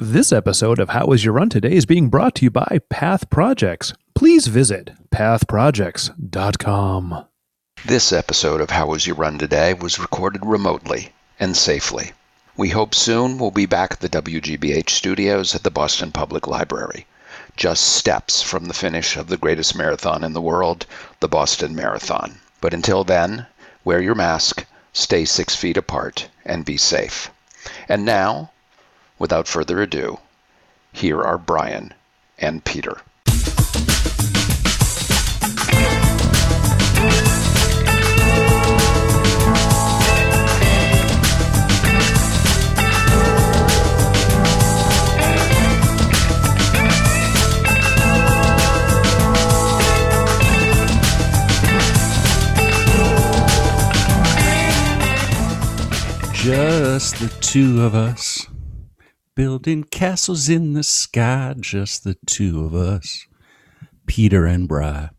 This episode of How Was Your Run Today is being brought to you by Path Projects. Please visit pathprojects.com. This episode of How Was Your Run Today was recorded remotely and safely. We hope soon we'll be back at the WGBH studios at the Boston Public Library, just steps from the finish of the greatest marathon in the world, the Boston Marathon. But until then, wear your mask, stay six feet apart, and be safe. And now, without further ado, here are Brian and Peter. Just the two of us building castles in the sky. Just the two of us, Peter and Bry.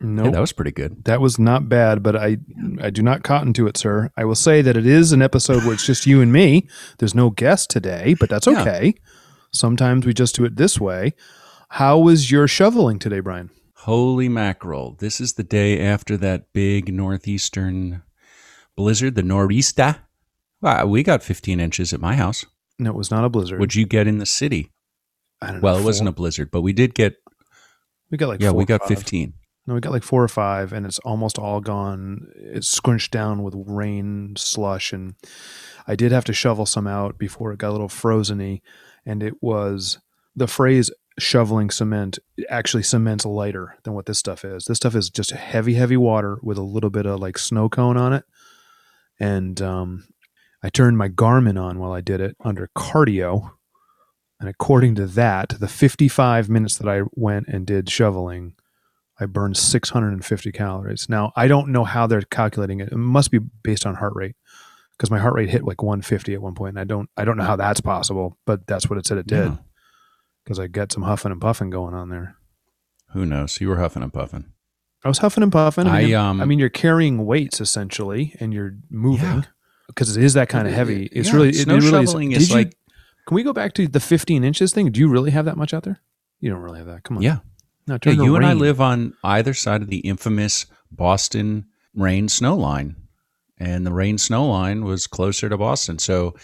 No, Hey, that was pretty good. that was not bad, but I I do not cotton to it, sir. I will say that it is an episode where it's just you and me. There's no guest today, but that's Yeah. okay. Sometimes we just do it this way. How was your shoveling today, Brian? Holy mackerel! This is the day after that big northeastern blizzard, the nor'easter. Wow, we got 15 inches at my house. No, it was not a blizzard. What'd you get in the city? I don't know, Well, it wasn't a blizzard, but we did get. We got like Yeah, four we or got five. 15. No, we got like four or five, and it's almost all gone. It's squinched down with rain, slush, and I did have to shovel some out before it got a little frozeny. And it was the phrase shoveling cement actually cements lighter than what this stuff is. This stuff is just heavy, heavy water with a little bit of like snow cone on it. And um, I turned my Garmin on while I did it under cardio. And according to that, the 55 minutes that I went and did shoveling, I burned 650 calories. Now, I don't know how they're calculating it. It must be based on heart rate because my heart rate hit like 150 at one point. and I don't I don't know how that's possible, but that's what it said it did Yeah. because I got some huffing and puffing going on there. Who knows? You were huffing and puffing. I was huffing and puffing. I mean, I, um, I mean, you're carrying weights essentially, and you're moving Yeah. Because it is that kind of heavy. It's Yeah, really it, snow it really shoveling is you- like Can we go back to the 15 inches thing? Do you really have that much out there? You don't really have that. Come on. yeah. No, Yeah, you and I live on either side of the infamous Boston rain snow line. And the rain snow line was closer to Boston. So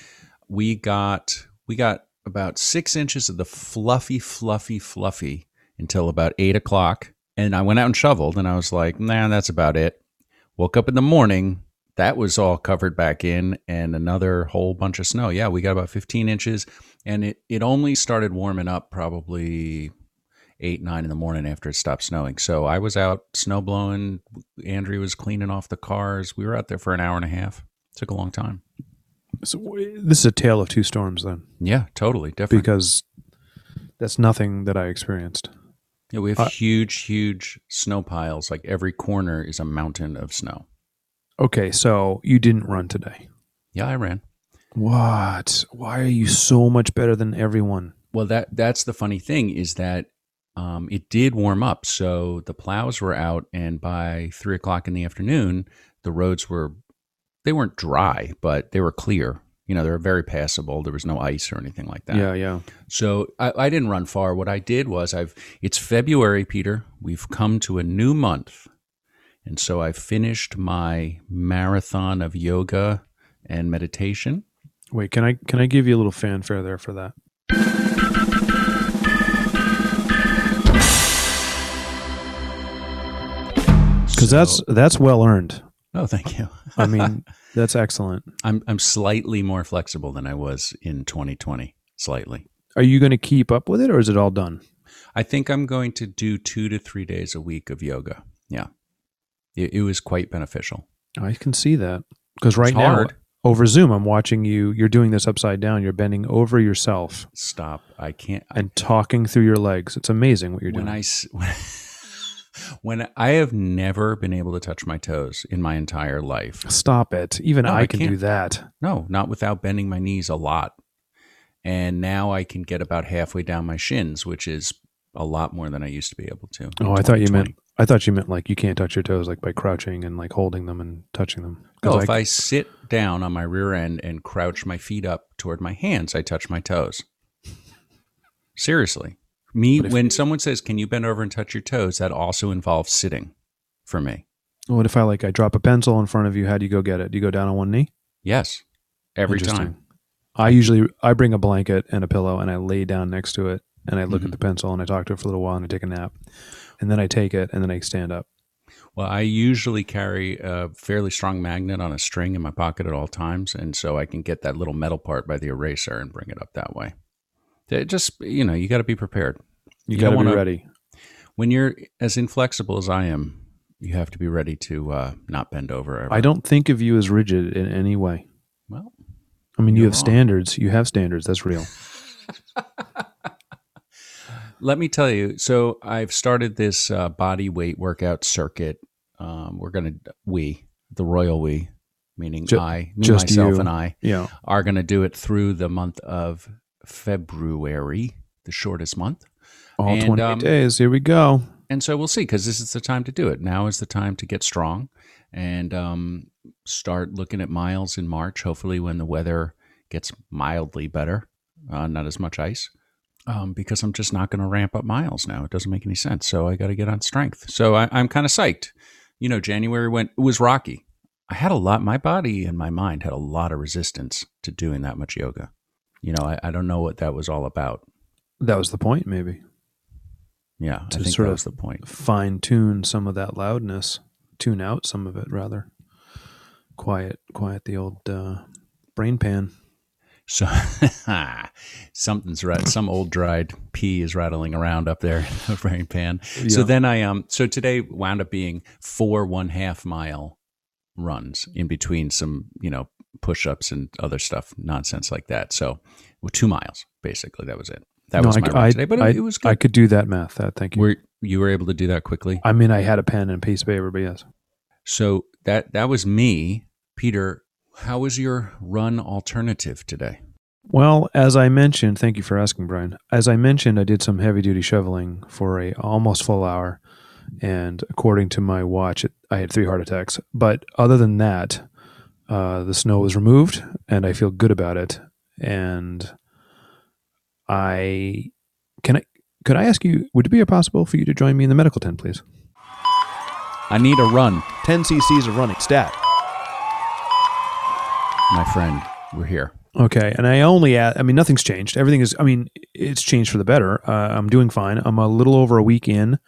we got we got about six inches of the fluffy, fluffy, fluffy until about eight o'clock. And I went out and shoveled and I was like, nah, that's about it. Woke up in the morning, that was all covered back in and another whole bunch of snow. Yeah, we got about 15 inches. And it, it only started warming up probably eight nine in the morning after it stopped snowing. So I was out snow blowing. Andrew was cleaning off the cars. We were out there for an hour and a half. It took a long time. So this is a tale of two storms then, Yeah, totally Definitely. because that's nothing that I experienced. yeah, we have uh, huge, huge snow piles. Like every corner is a mountain of snow. Okay, so you didn't run today. Yeah, I ran. What? Why are you so much better than everyone? Well, that that's the funny thing is that um, it did warm up. So the plows were out, and by three o'clock in the afternoon, the roads were they weren't dry, but they were clear. You know, they were very passable. There was no ice or anything like that. Yeah, yeah. So I, I didn't run far. What I did was I've it's February, Peter. We've come to a new month. And so I finished my marathon of yoga and meditation. Wait, can I can I give you a little fanfare there for that? Because that's that's well earned. Oh, thank you. I mean, that's excellent. I'm I'm slightly more flexible than I was in 2020. Slightly. Are you going to keep up with it, or is it all done? I think I'm going to do two to three days a week of yoga. Yeah. It, it was quite beneficial. I can see that because right It's now hard. over Zoom, I'm watching you. You're doing this upside down. You're bending over yourself Stop. I can't. I and talking through your legs. It's amazing what you're when doing. I s- when I have never been able to touch my toes in my entire life. Stop it. Even No, I, I can do that. No, not without bending my knees a lot. And now I can get about halfway down my shins, which is a lot more than I used to be able to. Oh, I thought you meant 2020. I thought you meant like you can't touch your toes like by crouching and like holding them and touching them. 'Cause No, if I- I sit down on my rear end and crouch my feet up toward my hands, I touch my toes. Seriously. Me, if- when someone says, Can you bend over and touch your toes? That also involves sitting for me. What if I like I drop a pencil in front of you? How do you go get it? Do you go down on one knee? Yes. Every time. I usually I bring a blanket and a pillow and I lay down next to it and I look Mhm. at the pencil and I talk to it for a little while and I take a nap. And then I take it and then I stand up. Well, I usually carry a fairly strong magnet on a string in my pocket at all times. And so I can get that little metal part by the eraser and bring it up that way. It just, you know, you got to be prepared. You, You got to be ready. When you're as inflexible as I am, you have to be ready to uh, not bend over. Ever. I don't think of you as rigid in any way. Well, I mean, you have wrong. standards. You have standards. That's real. let me tell you. So I've started this uh, body weight workout circuit. Um, we're going to, we, the royal we, meaning Ju- I, me, just myself, you. and I, Yeah. are going to do it through the month of February, the shortest month. All And, 28 um, days. Here we go. And so we'll see because this is the time to do it. Now is the time to get strong and um, start looking at miles in March, hopefully, when the weather gets mildly better, uh, not as much ice. Um, because I'm just not going to ramp up miles now. It doesn't make any sense. So I got to get on strength. So I, I'm kind of psyched. You know, January went, it was rocky. I had a lot, my body and my mind had a lot of resistance to doing that much yoga. You know, I, I don't know what that was all about. That was the point, maybe. Yeah, I To think sort that of was the point. Fine tune some of that loudness, tune out some of it, rather. Quiet, quiet the old uh, brain pan. So something's right. Some old dried pea is rattling around up there in the brain pan. So then I um so today wound up being four one half mile runs in between some you know push ups and other stuff nonsense like that. So well, two miles basically. That was it. That No, was I, my run I- today, but it, I- it was I could do that math. That thank you. Were you were able to do that quickly? I mean, I had a pen and a piece of paper, but yes. So that that was me, Peter. How was your run alternative today? Well, as I mentioned, thank you for asking, Brian. As I mentioned, I did some heavy duty shoveling for a almost full hour, and according to my watch, it, I had three heart attacks. But other than that, uh, the snow was removed, and I feel good about it. And I can I could I ask you? Would it be possible for you to join me in the medical tent, please? I need a run, 10 cc's of running stat. My friend. We're here. Okay, and I only add, I mean, nothing's changed. Everything is, I mean, it's changed for the better. Uh, I'm doing fine. I'm a little over a week in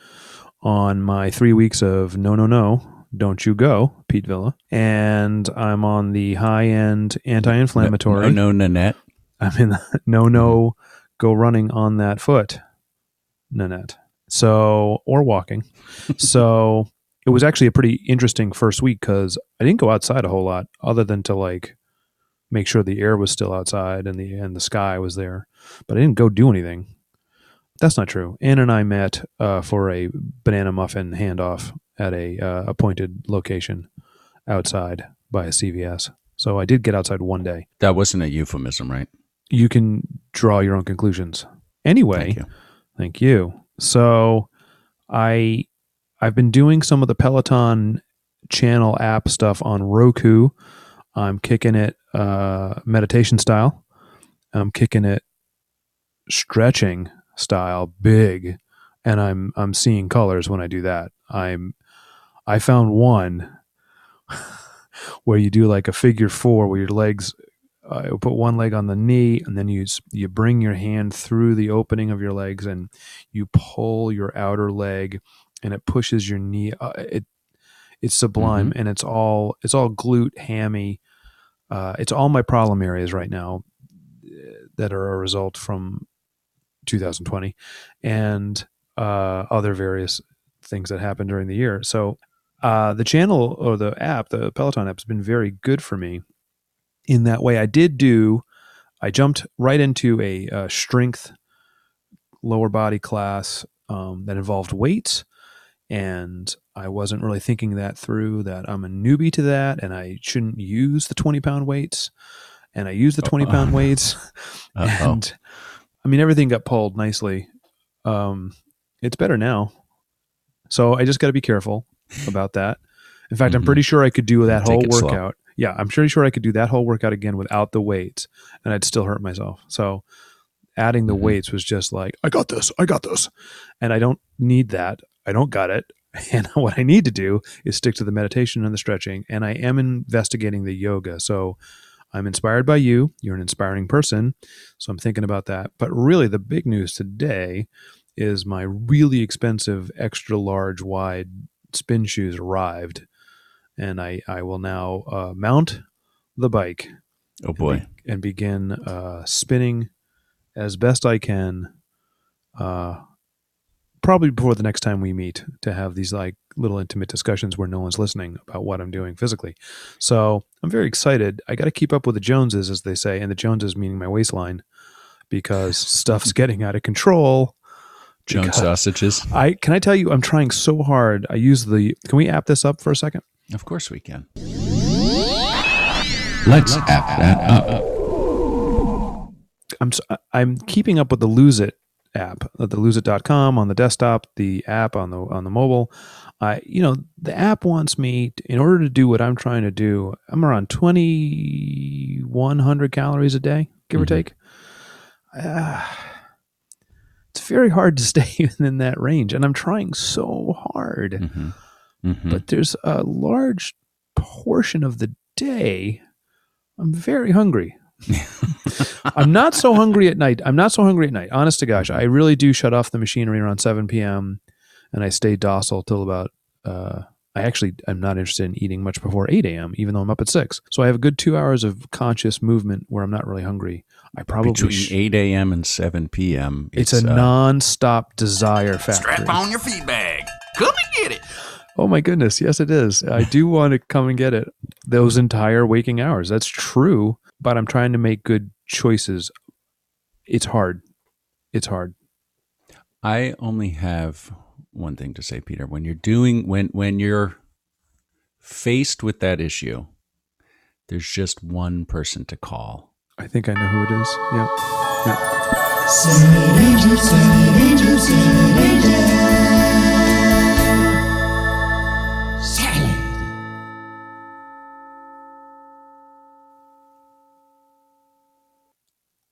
on my three weeks of no, no, no, don't you go, Pete Villa. And I'm on the high end anti inflammatory. No, no, Nanette. I'm in the no, no, go running on that foot, Nanette. So, or walking. so it was actually a pretty interesting first week because I didn't go outside a whole lot other than to like make sure the air was still outside and the and the sky was there, but I didn't go do anything. That's not true. Ann and I met uh, for a banana muffin handoff at a uh, appointed location outside by a CVS. So I did get outside one day. That wasn't a euphemism, right? You can draw your own conclusions. Anyway, Thank you. Thank you. So I I've been doing some of the Peloton channel app stuff on Roku. I'm kicking it uh, meditation style. I'm kicking it stretching style big and I'm I'm seeing colors when I do that. I'm I found one where you do like a figure 4 where your legs uh, put one leg on the knee and then you you bring your hand through the opening of your legs and you pull your outer leg and it pushes your knee uh, it it's sublime and it's all it's all glute hammy uh, it's all my problem areas right now uh, that are a result from 2020 and uh, other various things that happened during the year so uh, the channel or the app the peloton app has been very good for me in that way. I did do, I jumped right into a, uh strength lower body class um, that involved weights. And I wasn't really thinking that through that I'm a newbie to that and I shouldn't use the 20 pound weights. And I used the 20 pound weights. Uh-oh. And I mean, everything got pulled nicely. Um, it's better now. So I just got to be careful about that. In fact, I'm Mhm. pretty sure I could do that Take whole it slow. workout. Yeah, I'm pretty sure I could do that whole workout again without the weights, and I'd still hurt myself. So Adding the Mhm. weights was just like, I got this, I got this. And I don't need that. I don't got it. And what I need to do is stick to the meditation and the stretching. And I am investigating the yoga. So I'm inspired by you. You're an inspiring person. So I'm thinking about that. But really, the big news today is my really expensive, extra large, wide spin shoes arrived. And I, I will now uh, mount the bike Oh boy. and begin uh, spinning as best I can. Uh, probably before the next time we meet to have these like little intimate discussions where no one's listening about what I'm doing physically. So I'm very excited. I got to keep up with the Joneses, as they say, and the Joneses meaning my waistline, because stuff's getting out of control. Jones sausages. I can I tell you, I'm trying so hard. I use the. Can we app this up for a second? Of course we can. Let's app that up. I'm I'm keeping up with the Lose It app, uh, the loseit.com on the desktop, the app on the on the mobile. I you know the app wants me to, in order to do what I'm trying to do. I'm around 2100 calories a day, give or Mhm. take. Uh, it's very hard to stay within that range, and I'm trying so hard. hmm hmm But there's a large portion of the day I'm very hungry. I'm not so hungry at night. I'm not so hungry at night. Honest to gosh, I really do shut off the machinery around 7 p.m. and I stay docile till about. Uh, I actually I'm not interested in eating much before 8 a.m. Even though I'm up at six. So I have a good two hours of conscious movement where I'm not really hungry. I probably Between sh- 8 a.m. and 7 p.m. it's, a uh, non-stop desire factory. Strap on your feed bag. Come and get it. Oh my goodness, yes it is. I do want to come and get it. Those entire waking hours. That's true, but I'm trying to make good choices. It's hard. It's hard. I only have one thing to say, Peter. When you're doing when when you're faced with that issue, there's just one person to call. I think I know who it is. Yeah.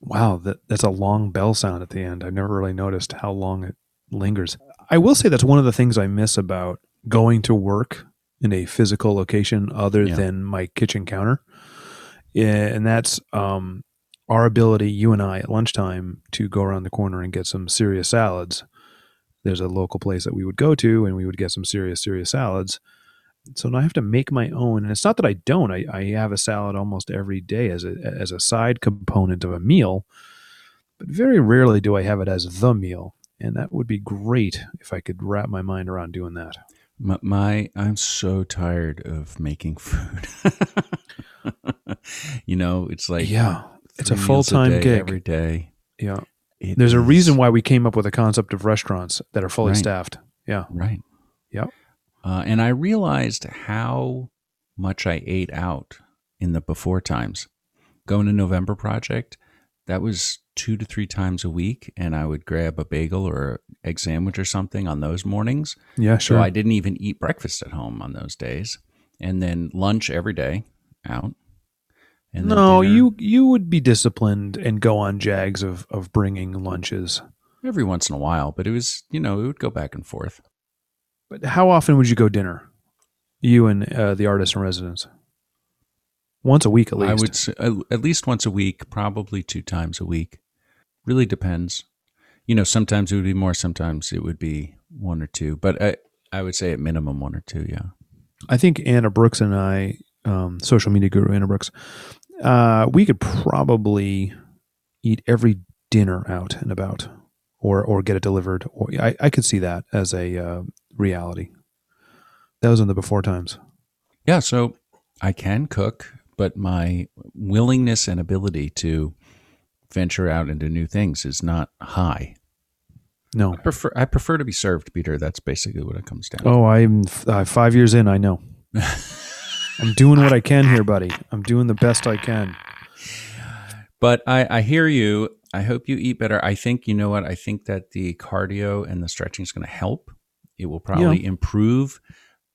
Wow, that that's a long bell sound at the end. I've never really noticed how long it lingers. I will say that's one of the things I miss about going to work in a physical location other Yeah. than my kitchen counter. And that's um, our ability, you and I, at lunchtime to go around the corner and get some serious salads. There's a local place that we would go to and we would get some serious, serious salads. So now I have to make my own. And it's not that I don't. I, I have a salad almost every day as a as a side component of a meal, but very rarely do I have it as the meal. And that would be great if I could wrap my mind around doing that. My, my I'm so tired of making food. you know, it's like yeah, it's a full time gig. every day. yeah, It there's a reason why we came up with a concept of restaurants that are fully Right. staffed. Yeah, Right. Yep. Uh, and I realized how much I ate out in the before times. Going to November Project, that was two to three times a week, and I would grab a bagel or egg sandwich or something on those mornings. yeah, sure. So I didn't even eat breakfast at home on those days, and then lunch every day out. And no, dinner you you would be disciplined and go on jags of of bringing lunches. every once in a while, but it was you know it would go back and forth. But how often would you go dinner? You and uh, the artist in residence. Once a week at least. I would say, at at least once a week, probably two times a week. Really depends. You know, sometimes it would be more, sometimes it would be one or two, but I, I would say at minimum one or two. Yeah. I think Anna Brooks and I, um, social media guru Anna Brooks, uh, we could probably eat every dinner out and about, or or get it delivered. Or I, I could see that as a uh, reality. That was in the before times. Yeah. So I can cook, but my willingness and ability to venture out into new things is not high. No. I prefer, I prefer to be served, Peter. That's basically what it comes down to. Oh, I'm uh, five years in. I know. I'm doing what I can here, buddy. I'm doing the best I can. But I, I hear you. I hope you eat better. I think you know what. I think that the cardio and the stretching is going to help. It will probably improve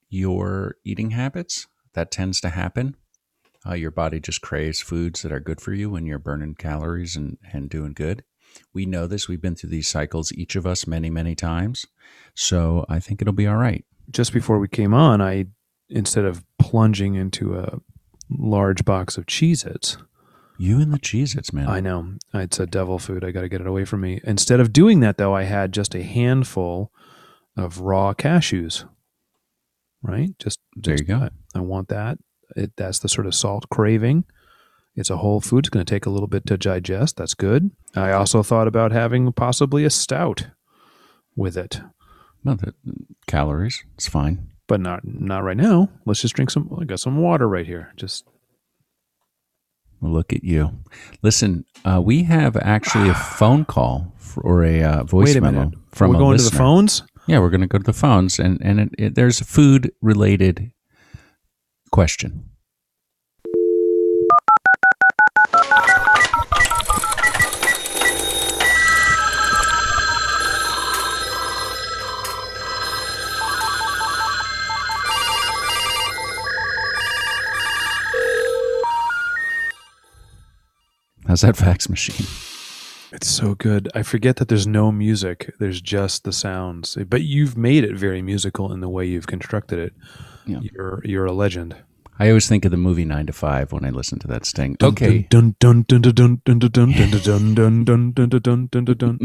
your eating habits. That tends to happen. Uh, your body just craves foods that are good for you when you're burning calories and, and doing good. We know this. We've been through these cycles, each of us, many, many times. So I think it'll be all right. Just before we came on, I instead of plunging into a large box of Cheez Its, You and the Cheez Its, man. I know it's a devil food. I got to get it away from me. Instead of doing that, though, I had just a handful of raw cashews. Right? Just There you go. I, want that. It, that's the sort of salt craving. It's a whole food. It's going to take a little bit to digest. That's good. I also thought about having possibly a stout with it, No, the calories. It's fine. but not not right now. Let's just drink some. I got some water right here. Just look at you. Listen, uh, we have actually a phone call for, or a uh, voice wait a memo minute. from We're going to the phones. Yeah, we're going to go to the phones, and and it, it, there's a food related question. How's that fax machine? It's so good. I forget that there's no music. There's just the sounds. But you've made it very musical in the way you've constructed it. Yeah. You're you're a legend. I always think of the movie Nine to Five when I listen to that sting. Okay, Dun dun dun dun dun dun dun dun dun dun dun dun dun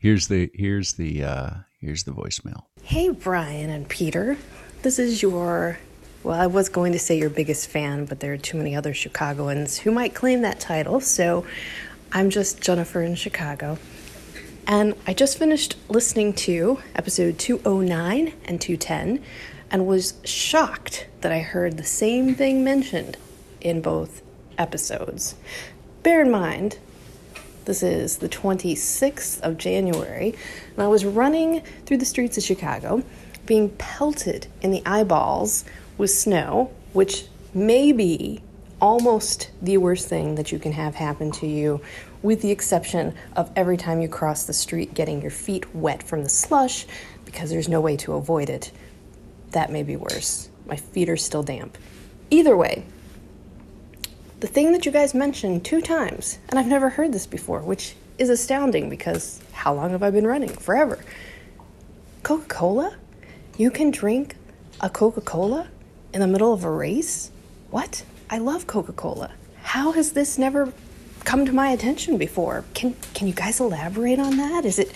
here's the here's the uh, here's the voicemail. Hey, Brian and Peter. This is your, well, I was going to say your biggest fan, but there are too many other Chicagoans who might claim that title, so I'm just Jennifer in Chicago. And I just finished listening to episode 209 and 210 and was shocked that I heard the same thing mentioned in both episodes. Bear in mind, this is the 26th of January, and I was running through the streets of Chicago, being pelted in the eyeballs with snow, which may be almost the worst thing that you can have happen to you, with the exception of every time you cross the street getting your feet wet from the slush because there's no way to avoid it. That may be worse. My feet are still damp. Either way, the thing that you guys mentioned two times, and I've never heard this before, which is astounding because how long have I been running? Forever. Coca Cola? You can drink a Coca Cola in the middle of a race? What? I love Coca Cola. How has this never come to my attention before? Can can you guys elaborate on that? Is it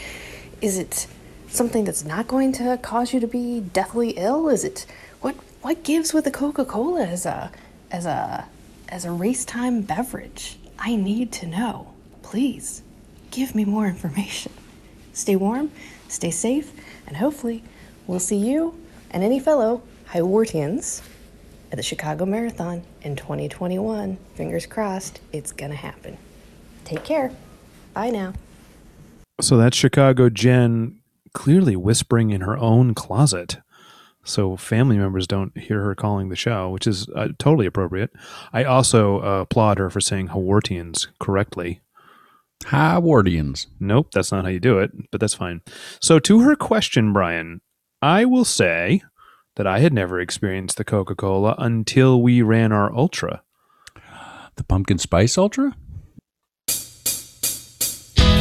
is it something that's not going to cause you to be deathly ill? Is it what what gives with the Coca-Cola as a as a as a race time beverage? I need to know. Please give me more information. Stay warm, stay safe, and hopefully we'll see you and any fellow Highwartians at the Chicago Marathon in 2021. Fingers crossed, it's gonna happen. Take care. Bye now. So that's Chicago Jen clearly whispering in her own closet. So family members don't hear her calling the show, which is uh, totally appropriate. I also uh, applaud her for saying Hawartians correctly. Howardians. Nope, that's not how you do it, but that's fine. So, to her question, Brian, I will say that I had never experienced the Coca Cola until we ran our Ultra. The pumpkin spice ultra?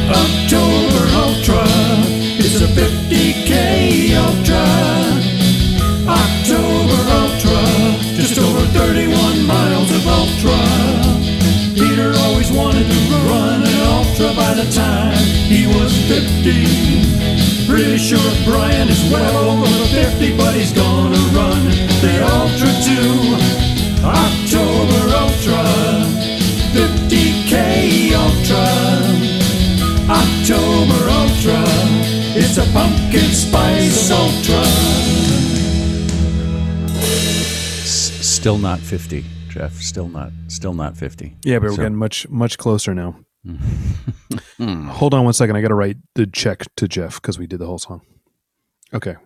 October Ultra is a 50k Ultra. October Ultra, just over 31 miles of Ultra. Peter Ultra by the time he was 50. Pretty sure Brian is well over 50, but he's gonna run the Ultra too. October Ultra, 50k Ultra. October Ultra. It's a pumpkin spice ultra. S- still not 50, Jeff. Still not still not 50. Yeah, but we're So- getting much, much closer now. Hmm. Hold on one second. I got to write the check to Jeff because we did the whole song. Okay.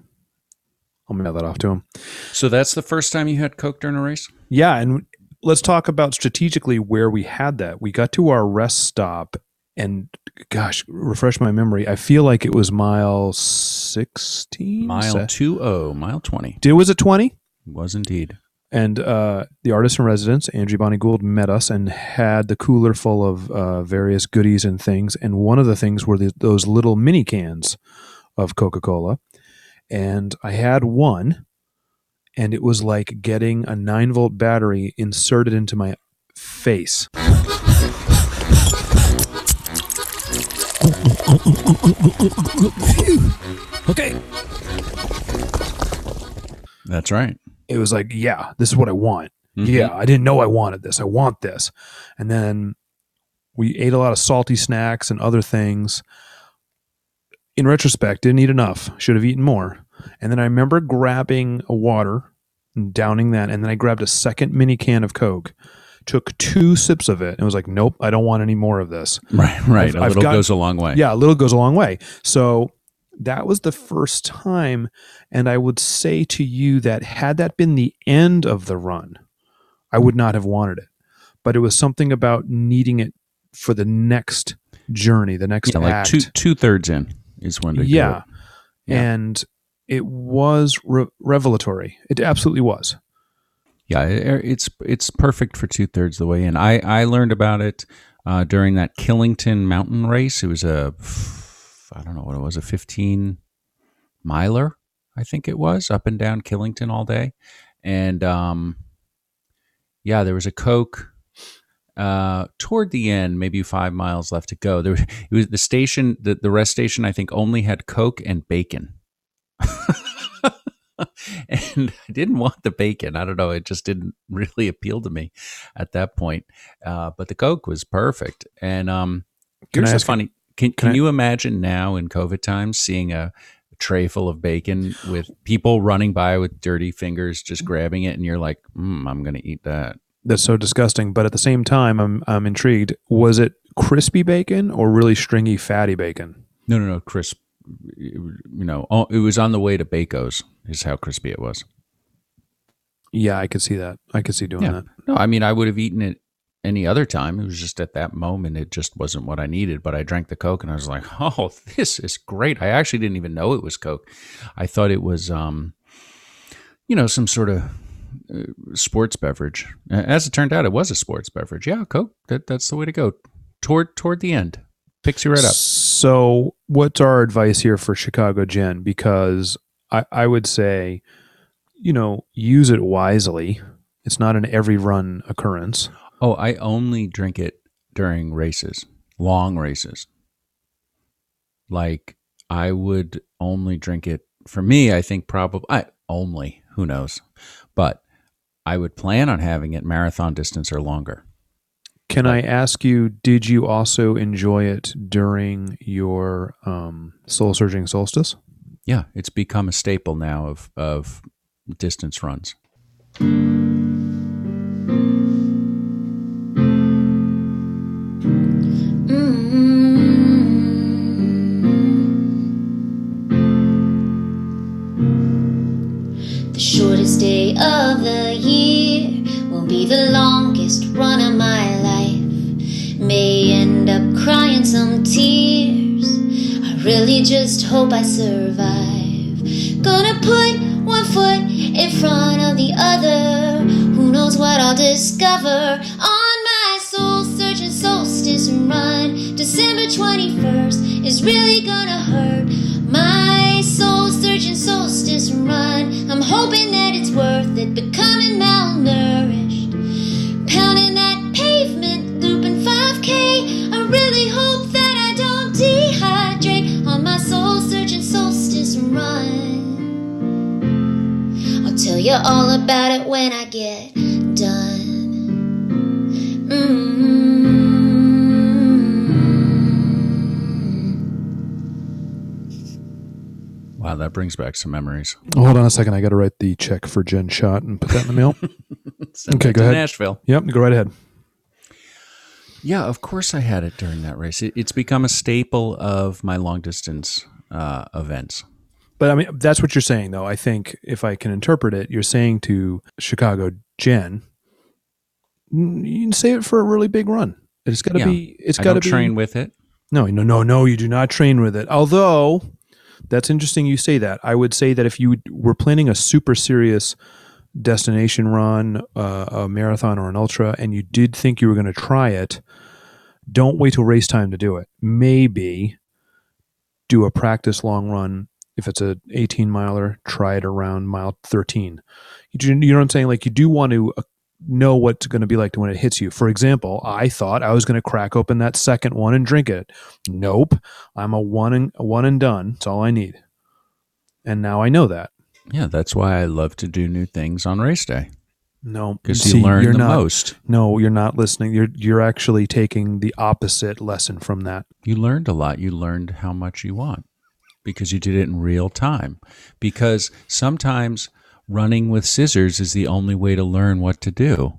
I'll mail that off to him. So that's the first time you had Coke during a race? Yeah, and let's talk about strategically where we had that. We got to our rest stop, and gosh, refresh my memory. I feel like it was mile sixteen. Mile 20, mile 20. Did was it twenty? Was indeed. And uh, the artist in residence, Angie Bonnie Gould, met us and had the cooler full of uh, various goodies and things. And one of the things were the, those little mini cans of Coca Cola. And I had one, and it was like getting a nine volt battery inserted into my face. Okay. That's right. It was like, yeah, this is what I want. Mhm. Yeah, I didn't know I wanted this. I want this. And then we ate a lot of salty snacks and other things. In retrospect, didn't eat enough. Should have eaten more. And then I remember grabbing a water and downing that. And then I grabbed a second mini can of Coke, took two sips of it, and was like, nope, I don't want any more of this. Right, right. I've- a I've little got- goes a long way. Yeah, a little goes a long way. So that was the first time. And I would say to you that had that been the end of the run, I would not have wanted it. But it was something about needing it for the next journey, the next Yeah, like two two thirds in is when do yeah. it. Yeah. And it was re- revelatory. It absolutely was. Yeah, it- it's it's perfect for two thirds the way in. I I learned about it uh, during that Killington mountain race. It was a I don't know what it was a fifteen miler, I think it was up and down Killington all day, and um, yeah, there was a Coke. Uh, toward the end, maybe five miles left to go. There, it was the station, the, the rest station. I think only had Coke and bacon. and I didn't want the bacon. I don't know. It just didn't really appeal to me at that point. Uh, but the Coke was perfect. And um, here's ask- funny. Can, can can I- you imagine now in COVID times seeing a tray full of bacon with people running by with dirty fingers just grabbing it, and you're like, mm, "I'm going to eat that." That's so disgusting. But at the same time, I'm, I'm intrigued. Was it crispy bacon or really stringy, fatty bacon? No, no, no, crisp. You know, oh, it was on the way to Baco's. Is how crispy it was. Yeah, I could see that. I could see doing Yeah. that. No, I mean, I would have eaten it any other time. It was just at that moment, it just wasn't what I needed. But I drank the Coke and I was like, oh, this is great. I actually didn't even know it was Coke. I thought it was, um, you know, some sort of uh, sports beverage. As it turned out, it was a sports beverage. Yeah, Coke. That, that's the way to go. Toward toward the end, picks you right up. So, what's our advice here for Chicago Jen? Because I, I would say, you know, use it wisely. It's not an every run occurrence. Oh, I only drink it during races, long races. Like I would only drink it for me, I think probably I only, who knows. But I would plan on having it marathon distance or longer. Can I ask you, did you also enjoy it during your um, soul searching solstice? Yeah, it's become a staple now of of distance runs. The shortest day of the year will be the longest run of my life. May end up crying some tears. I really just hope I survive. Gonna put one foot in front of the other. Who knows what I'll discover on my soul searching solstice run. December 21st is really gonna hurt. My soul searching hoping that it's worth it, becoming malnourished. Pounding that pavement, looping 5k. I really hope that I don't dehydrate on my soul searching solstice run. I'll tell you all about it when I get Wow, that brings back some memories. Hold on a second. I got to write the check for Jen Shot and put that in the mail. Okay, go ahead. Nashville. yep, go right ahead. Yeah, of course I had it during that race. It, it's become a staple of my long distance uh, events. But I mean, that's what you're saying, though. I think if I can interpret it, you're saying to Chicago Jen, "Mm, you can save it for a really big run. It's got to Yeah. be. It's got to be. train with it. No, no, no, no. You do not train with it. Although that's interesting. You say that. I would say that if you were planning a super serious destination run, uh, a marathon or an ultra, and you did think you were going to try it, don't wait till race time to do it. Maybe do a practice long run. If it's a 18 miler, try it around mile 13. You, you know what I'm saying? Like you do want to uh, know what's going to be like when it hits you. For example, I thought I was going to crack open that second one and drink it. Nope, I'm a one and a one and done. That's all I need. And now I know that. Yeah, that's why I love to do new things on race day No, because you learn the not, most. No, you're not listening. You're you're actually taking the opposite lesson from that. You learned a lot. You learned how much you want because you did it in real time. Because sometimes running with scissors is the only way to learn what to do.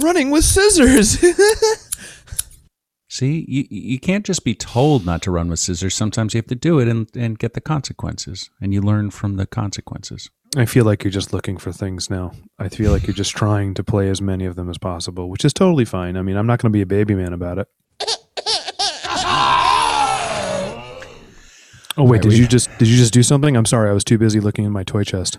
Running with scissors. See, you, you can't just be told not to run with scissors. Sometimes you have to do it and, and get the consequences, and you learn from the consequences. I feel like you're just looking for things now. I feel like you're just trying to play as many of them as possible, which is totally fine. I mean, I'm not going to be a baby man about it. Oh wait, did we- you just did you just do something? I'm sorry, I was too busy looking in my toy chest.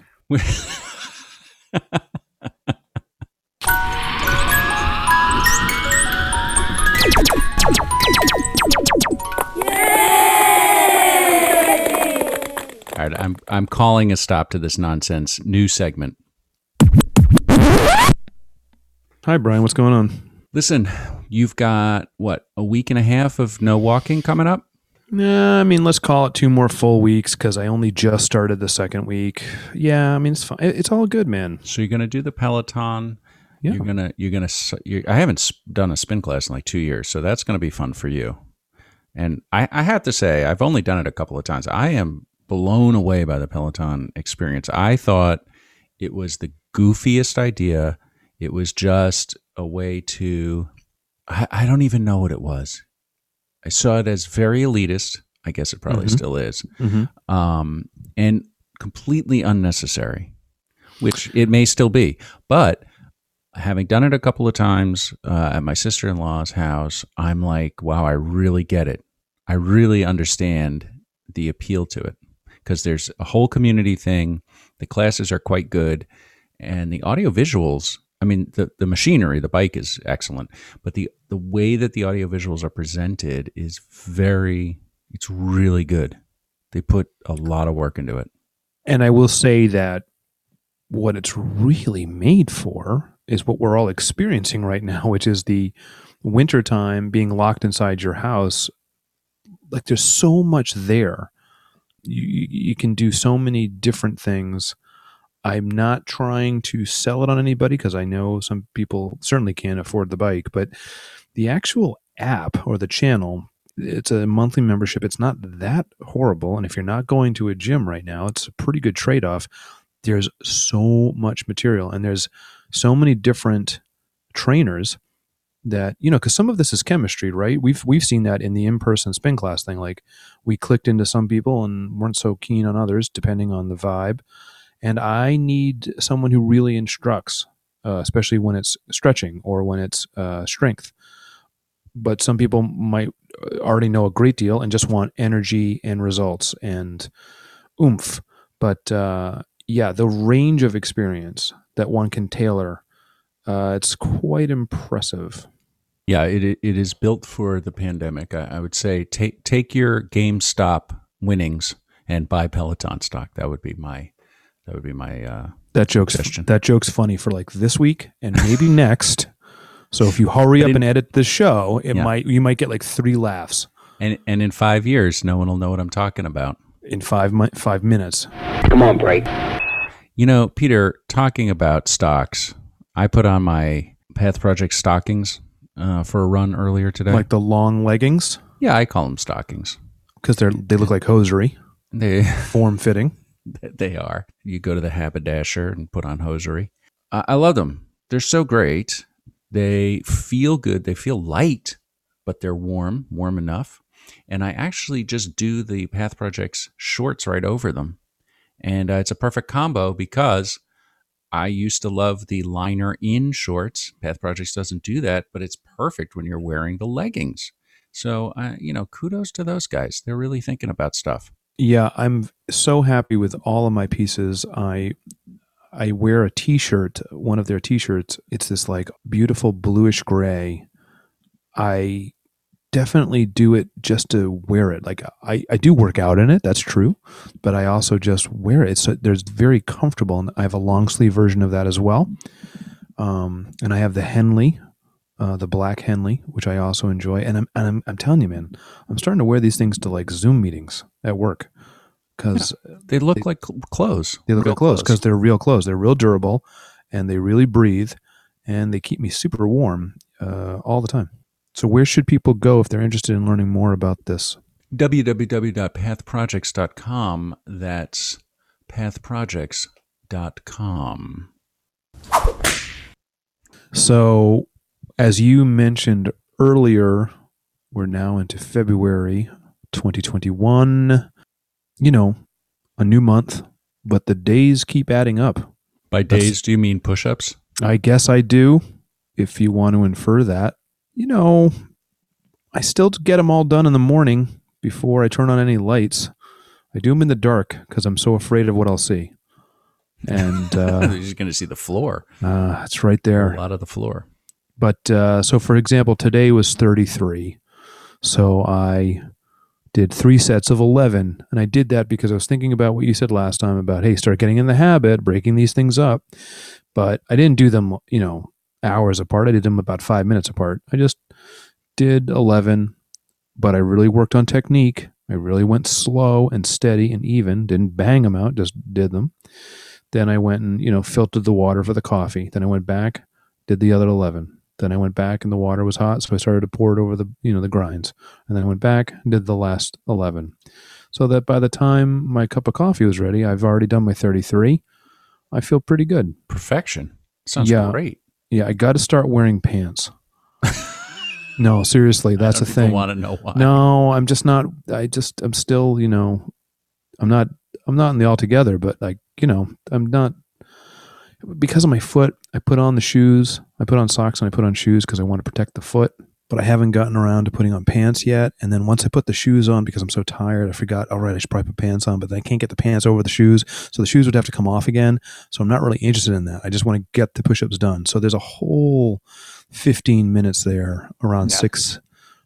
All right, I'm I'm calling a stop to this nonsense. New segment. Hi Brian, what's going on? Listen, you've got what a week and a half of no walking coming up. Nah, I mean, let's call it two more full weeks because I only just started the second week. Yeah, I mean, it's fine. It's all good, man. So you're gonna do the Peloton. Yeah. You're gonna you're gonna. You're, I haven't done a spin class in like two years, so that's gonna be fun for you. And I, I have to say, I've only done it a couple of times. I am blown away by the Peloton experience. I thought it was the goofiest idea. It was just a way to. I, I don't even know what it was. I saw it as very elitist. I guess it probably Mhm. still is Mm-hmm. um, and completely unnecessary, which it may still be. But having done it a couple of times uh, at my sister in law's house, I'm like, wow, I really get it. I really understand the appeal to it because there's a whole community thing. The classes are quite good, and the audio visuals. I mean, the, the machinery, the bike is excellent, but the the way that the audio visuals are presented is very. It's really good. They put a lot of work into it. And I will say that what it's really made for is what we're all experiencing right now, which is the wintertime being locked inside your house. Like there's so much there. You, you you can do so many different things. I'm not trying to sell it on anybody because I know some people certainly can't afford the bike, but the actual app or the channel, it's a monthly membership. It's not that horrible. And if you're not going to a gym right now, it's a pretty good trade off. There's so much material and there's so many different trainers that you know because some of this is chemistry right we've we've seen that in the in-person spin class thing like we clicked into some people and weren't so keen on others depending on the vibe and i need someone who really instructs uh, especially when it's stretching or when it's uh, strength but some people might uh, already know a great deal and just want energy and results and oomph but uh, yeah the range of experience that one can tailor uh, it's quite impressive Yeah, it it is built for the pandemic. I, I would say take take your GameStop winnings and buy Peloton stock. That would be my that would be my uh, That joke's Suggestion. that joke's funny for like this week and maybe next. So if you hurry up and edit the show, it Yeah. might you might get like three laughs and and in five years, no one will know what I'm talking about. in five mi- five minutes. Come on, break. You know, Peter, talking about stocks, I put on my Path Project stockings uh, for a run earlier today. Like the long leggings yeah, I call them stockings. because they're they look like hosiery, They form fitting. They are. You go to the haberdasher and put on hosiery. I, I love them. They're so great. They feel good. They feel light, but they're warm, warm enough. And I actually just do the Path Projects shorts right over them. And uh, it's a perfect combo because I used to love the liner in shorts. Path Projects doesn't do that, but it's perfect when you're wearing the leggings. So, uh, you know, kudos to those guys. They're really thinking about stuff. Yeah, I'm so happy with all of my pieces. I I wear a t-shirt, one of their t-shirts. It's this like beautiful bluish gray. I definitely do it just to wear it. Like I, I do work out in it, that's true, but I also just wear it. So there's very comfortable and I have a long sleeve version of that as well. Um, and I have the Henley, uh, the black Henley, which I also enjoy. And I'm, and I'm, I'm telling you, man, I'm starting to wear these things to like Zoom meetings at work because They look like clothes. they look Real like clothes because they're real clothes. They're real durable and they really breathe and they keep me super warm uh, all the time. So, where should people go if they're interested in learning more about this? www.pathprojects.com. That's pathprojects.com. So, as you mentioned earlier, we're now into February 2021. You know, a new month, but the days keep adding up. By That's- days, do you mean push ups? I guess I do, if you want to infer that. You know, I still get them all done in the morning before I turn on any lights. I do them in the dark because I'm so afraid of what I'll see. And You're uh, just going to see the floor. uh, it's right there. A lot of the floor. But uh, so, for example, today was 33. So I did three sets of 11. And I did that because I was thinking about what you said last time about, hey, start getting in the habit, breaking these things up. But I didn't do them, you know, hours apart. I did them about five minutes apart. I just did 11, but I really worked on technique. I really went slow and steady and even, didn't bang them out, just did them. Then I went and, you know, filtered the water for the coffee. Then I went back, did the other 11. Then I went back and the water was hot, so I started to pour it over the, you know, the grinds. And then I went back and did the last 11. So that by the time my cup of coffee was ready, I've already done my 33. I feel pretty good. Perfection. Sounds Yeah. great. Yeah, I got to start wearing pants. no, seriously, that's a thing. want to know why. No, I'm just not. I just I'm still you know, I'm not I'm not in the altogether, but like you know, I'm not because of my foot. I put on the shoes. I put on socks and I put on shoes because I want to protect the foot. But I haven't gotten around to putting on pants yet. And then once I put the shoes on, because I'm so tired, I forgot. All right, I should probably put pants on, but then I can't get the pants over the shoes, so the shoes would have to come off again. So I'm not really interested in that. I just want to get the push-ups done. So there's a whole 15 minutes there around Yeah. six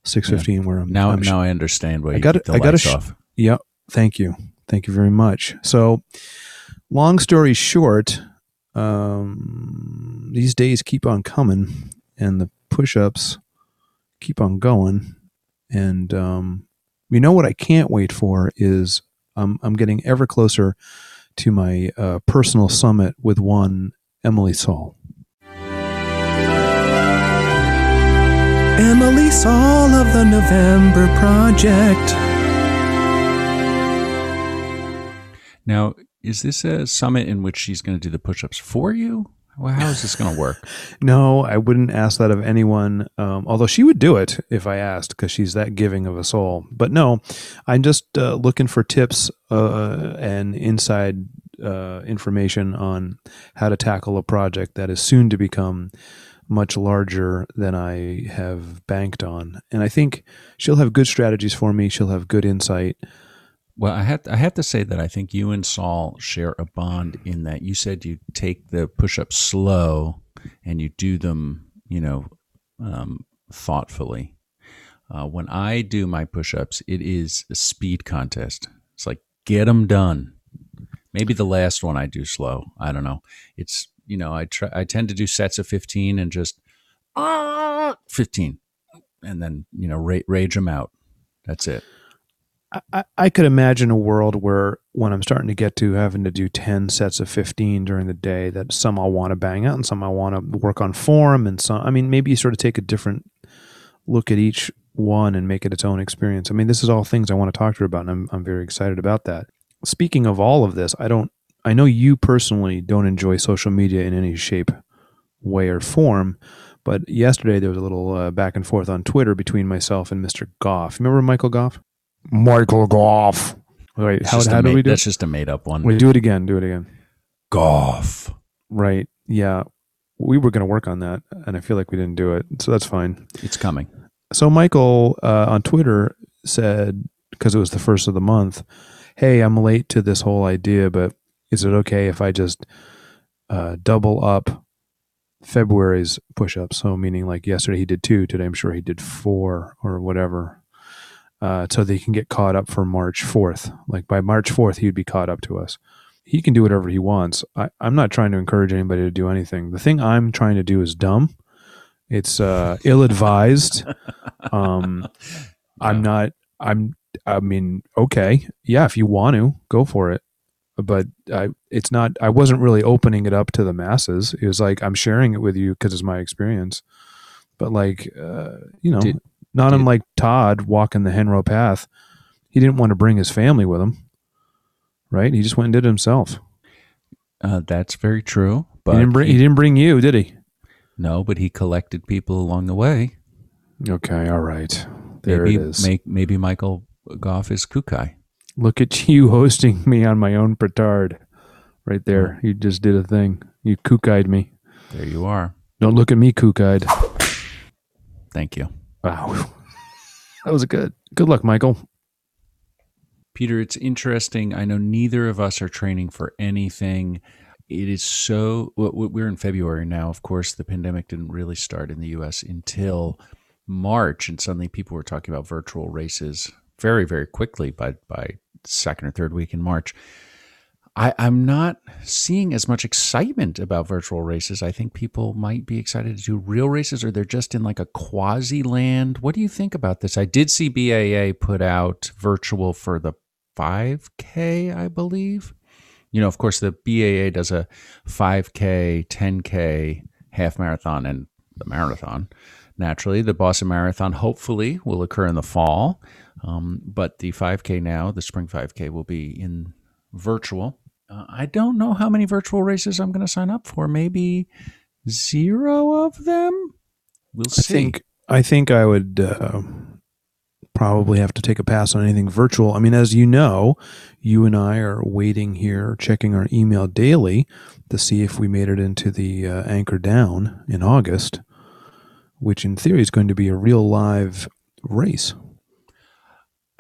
six fifteen where I'm Now, I'm now I understand why I you gotta- keep I gotta lights sh- off. Yep. Thank you. Thank you very much. So, long story short, um, these days keep on coming, and the push-ups keep on going. And um, you know what I can't wait for is um, I'm getting ever closer to my uh, personal summit with one Emily Saul. Emily Saul of the November Project. Now, is this a summit in which she's going to do the push ups for you? Well, how is this going to work? No, I wouldn't ask that of anyone. Um, although she would do it if I asked, because she's that giving of a soul. But no, I'm just uh, looking for tips uh, and inside uh, information on how to tackle a project that is soon to become much larger than I have banked on. And I think she'll have good strategies for me. She'll have good insight. Well, I had I have to say that I think you and Saul share a bond in that you said you take the push-ups slow and you do them, you know, um, thoughtfully. Uh, when I do my push-ups, it is a speed contest. It's like get them done. Maybe the last one I do slow. I don't know. It's you know I try. I tend to do sets of fifteen and just uh, fifteen, and then you know ra- rage them out. That's it. I- I, could imagine a world where when I'm starting to get to having to do 10 sets of 15 during the day, that some I'll want to bang out and some I want to work on form. And some, I mean, maybe you sort of take a different look at each one and make it its own experience. I mean, this is all things I want to talk to her about, and I'm, I'm very excited about that. Speaking of all of this, I don't, I know you personally don't enjoy social media in any shape, way, or form. But yesterday there was a little uh, back and forth on Twitter between myself and Mr. Goff. Remember Michael Goff? Michael Goff. Wait, It's how, how do ma- we do? That's just a made up one. We do it again. Do it again. Golf. Right. Yeah. We were going to work on that, and I feel like we didn't do it, so that's fine. It's coming. So Michael uh, on Twitter said because it was the first of the month, "Hey, I'm late to this whole idea, but is it okay if I just uh, double up February's push-ups?" So meaning like yesterday he did two, today I'm sure he did four or whatever. Uh, so they can get caught up for March 4th. Like by March 4th, he'd be caught up to us. He can do whatever he wants. I, I'm not trying to encourage anybody to do anything. The thing I'm trying to do is dumb. It's uh, ill-advised. Um, I'm not. I'm. I mean, okay, yeah. If you want to, go for it. But I, it's not. I wasn't really opening it up to the masses. It was like I'm sharing it with you because it's my experience. But like, uh, you know, Did- not did- unlike Todd walking the Henro path, he didn't want to bring his family with him. Right? He just went and did it himself. Uh, that's very true. But he didn't bring. He, he- didn't bring you, did he? no, but he collected people along the way. Okay. All right. There maybe it is. Make, maybe Michael Goff is Kukai. Look at you hosting me on my own petard. Right there. You just did a thing. You kook-eyed me. There you are. Don't look at me kook-eyed. Thank you. Wow. That was a good. Good luck, Michael. Peter, it's interesting. I know neither of us are training for anything. It is so, we're in February now. Of course, the pandemic didn't really start in the US until March, and suddenly people were talking about virtual races very, very quickly by, by second or third week in March. I, I'm not seeing as much excitement about virtual races. I think people might be excited to do real races or they're just in like a quasi land. What do you think about this? I did see BAA put out virtual for the 5K, I believe. You know, of course, the BAA does a 5K, 10K, half marathon, and the marathon. Naturally, the Boston Marathon hopefully will occur in the fall. Um, but the 5K now, the spring 5K, will be in virtual. Uh, I don't know how many virtual races I'm going to sign up for. Maybe zero of them. We'll I see. think I think I would uh, probably have to take a pass on anything virtual. I mean, as you know, you and I are waiting here, checking our email daily to see if we made it into the uh, anchor down in August, which in theory is going to be a real live race.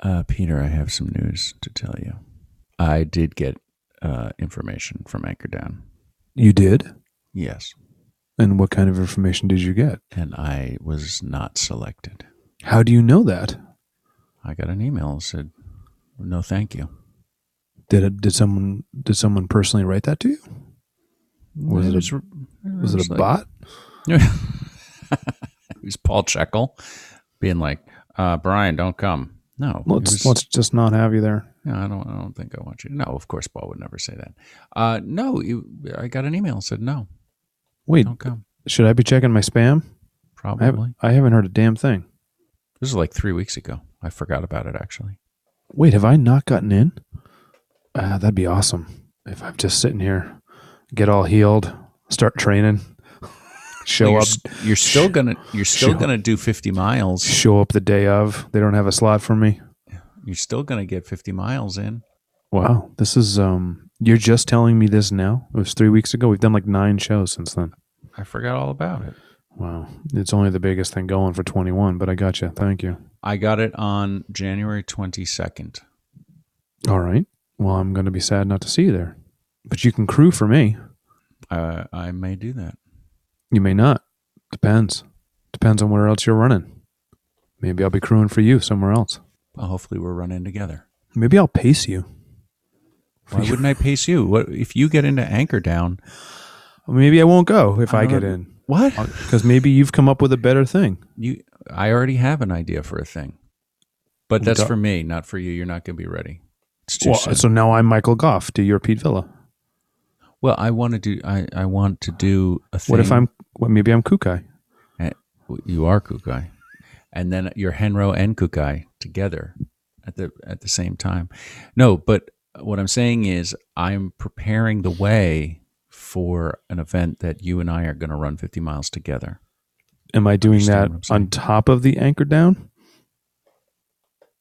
Uh, Peter, I have some news to tell you. I did get uh, information from Anchor Down. You did, Yes. and what kind of information did you get? And I was not selected. How do you know that? I got an email that said, no, thank you. Did it? Did someone? Did someone personally write that to you? Was it a- was, Was it a bot? it was Paul Checkle being like, uh, Brian, don't come. No. Let's was- let's just not have you there. No, I don't. I don't think I want you. No, of course, Paul would never say that. Uh, no, you, I got an email said no, Wait, don't come. should I be checking my spam? I Probably. haven't, I haven't heard a damn thing. This is like three weeks ago. I forgot about it actually. Wait, have I not gotten in? Uh, that'd be awesome if I'm just sitting here, get all healed, start training, show you're, up, You're still gonna. You're still gonna do 50 miles. show up the day of. They don't have a slot for me. You're still gonna get 50 miles in. Wow, this is um. You're just telling me this now. It was three weeks ago. We've done like nine shows since then. I forgot all about it. Wow, it's only the biggest thing going for 21. But I got you. Thank you. I got it on January 22nd. All right. Well, I'm going to be sad not to see you there, but you can crew for me. Uh, I may do that. You may not. Depends. Depends on where else you're running. Maybe I'll be crewing for you somewhere else. Well, hopefully, we're running together. Maybe I'll pace you. Why wouldn't I pace you? What if you get into anchor down? Maybe I won't go if I, I get in. What uh, Because maybe you've come up with a better thing. you? I already have an idea for a thing, but that's Go- for me, not for you. You're not going to be ready. It's too Well, soon. so now I'm Michael Goff to your Pete Villa. Well, I want to do. I, I want to do a thing. What if I'm? What, maybe I'm Kukai. Eh, you are Kukai, and then you're Henro and Kukai together at the at the same time. No, but what I'm saying is I'm preparing the way for an event that you and I are going to run 50 miles together. Am I doing Understand that what I'm saying. on top of the anchor down?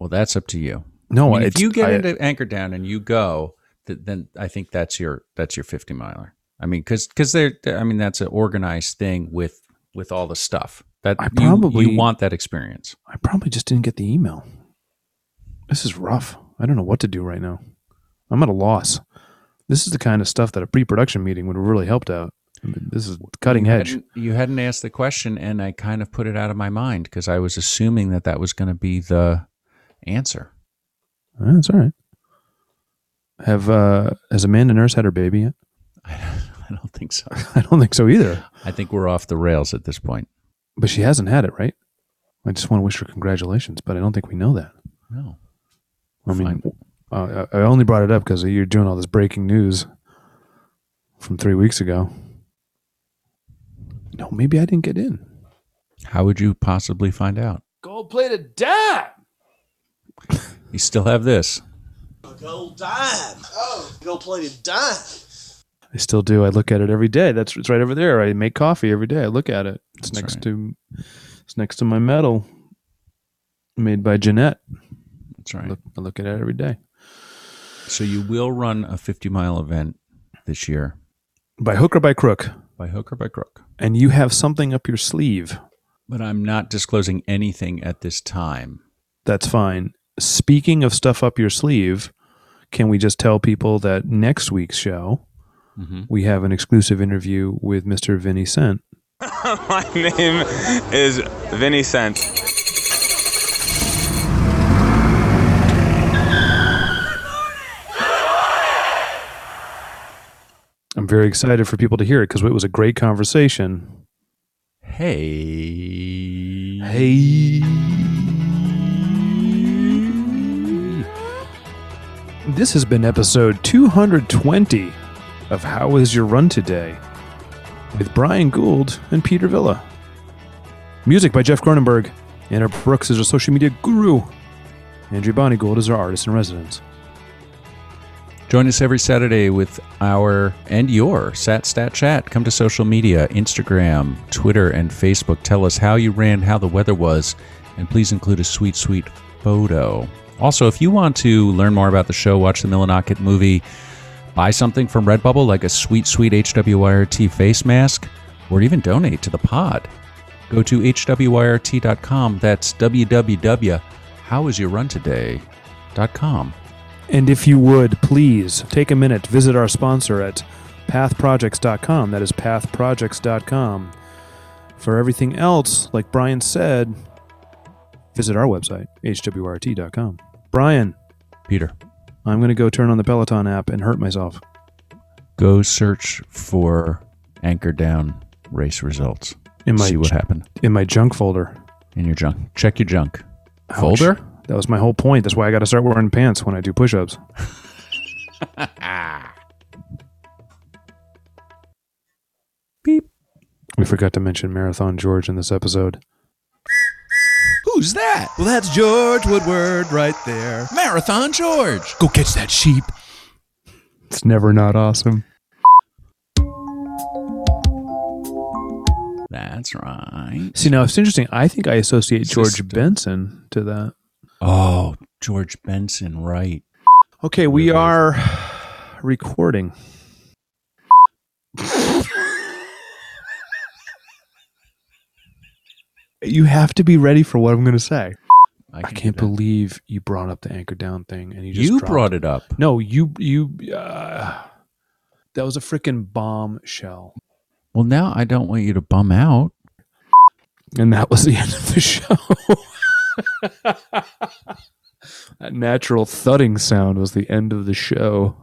Well, that's up to you. No, I mean, if you get I- into anchor down and you go, then I think that's your that's your 50 miler. I mean, because because they're, they're- I mean that's an organized thing with with all the stuff that I probably- you want that experience. I probably just didn't get the email. This is rough. I don't know what to do right now. I'm at a loss. This is the kind of stuff that a pre-production meeting would have really helped out. I mean, this is cutting You edge. hadn't, you hadn't asked the question, and I kind of put it out of my mind because I was assuming that that was going to be the answer. That's all right. Have uh, has Amanda Nurse had her baby yet? I don't think so. I don't think so either. I think we're off the rails at this point. But she hasn't had it, right? I just want to wish her congratulations, but I don't think we know that. No. I mean, uh, I I only brought it up because you're doing all this breaking news from three weeks ago. No, maybe I didn't get in. How would you possibly find out? Gold plated dime. You still have this. Gold dime. Oh, gold plated dime. I still do. I look at it every day. That's it's right over there. I make coffee every day. I look at it. It's That's next right. to it's next to my medal made by Jeanette. That's I right. look, I look at it every day. So you will run a 50 mile event this year By hook or by crook. by hook or by crook. And you have something up your sleeve. But I'm not disclosing anything at this time. That's fine. Speaking of stuff up your sleeve, can we just tell people that next week's show Mhm. we have an exclusive interview with Mr. Vinny Cent. My name is Vinny Sant. I'm very excited for people to hear it because it was a great conversation. Hey. Hey. This has been episode 220 of How Is Your Run Today with Brian Gould and Peter Villa. Music by Jeff Cronenberg. Anna Brooks is our social media guru. Andrew Bonnie Gould is our artist in residence. Join us every Saturday with our and your Sat Stat Chat. Come to social media Instagram, Twitter, and Facebook. Tell us how you ran, how the weather was, and please include a sweet, sweet photo. Also, if you want to learn more about the show, watch the Millinocket movie, buy something from Redbubble like a sweet, sweet HWYRT face mask, or even donate to the pod, go to hwyrt.com. That's www.howisyourruntoday.com. And if you would, please take a minute, visit our sponsor at pathprojects.com. That is pathprojects.com. For everything else, like Brian said, visit our website, hwrt.com. Brian, Peter. I'm going to go turn on the Peloton app and hurt myself. go search for anchor down race results. In my See what happened in my junk folder. in your junk. Check your junk Ouch. folder. That was my whole point. That's why I got to start wearing pants when I do push-ups. Beep. We forgot to mention Marathon George in this episode. Who's that? Well, that's George Woodward right there. Marathon George. Go catch that sheep. It's never not awesome. That's right. See, now it's interesting. I think I associate George System. Benson to that. Oh, George Benson, right. Okay, we are recording. you have to be ready for what I'm going to say. I, can can't do that. believe you brought up the anchor down thing, and you just you dropped- brought it up. No, you you. Uh, that was a freaking bombshell, Well, now I don't want you to bum out. and that was the end of the show. that natural thudding sound was the end of the show.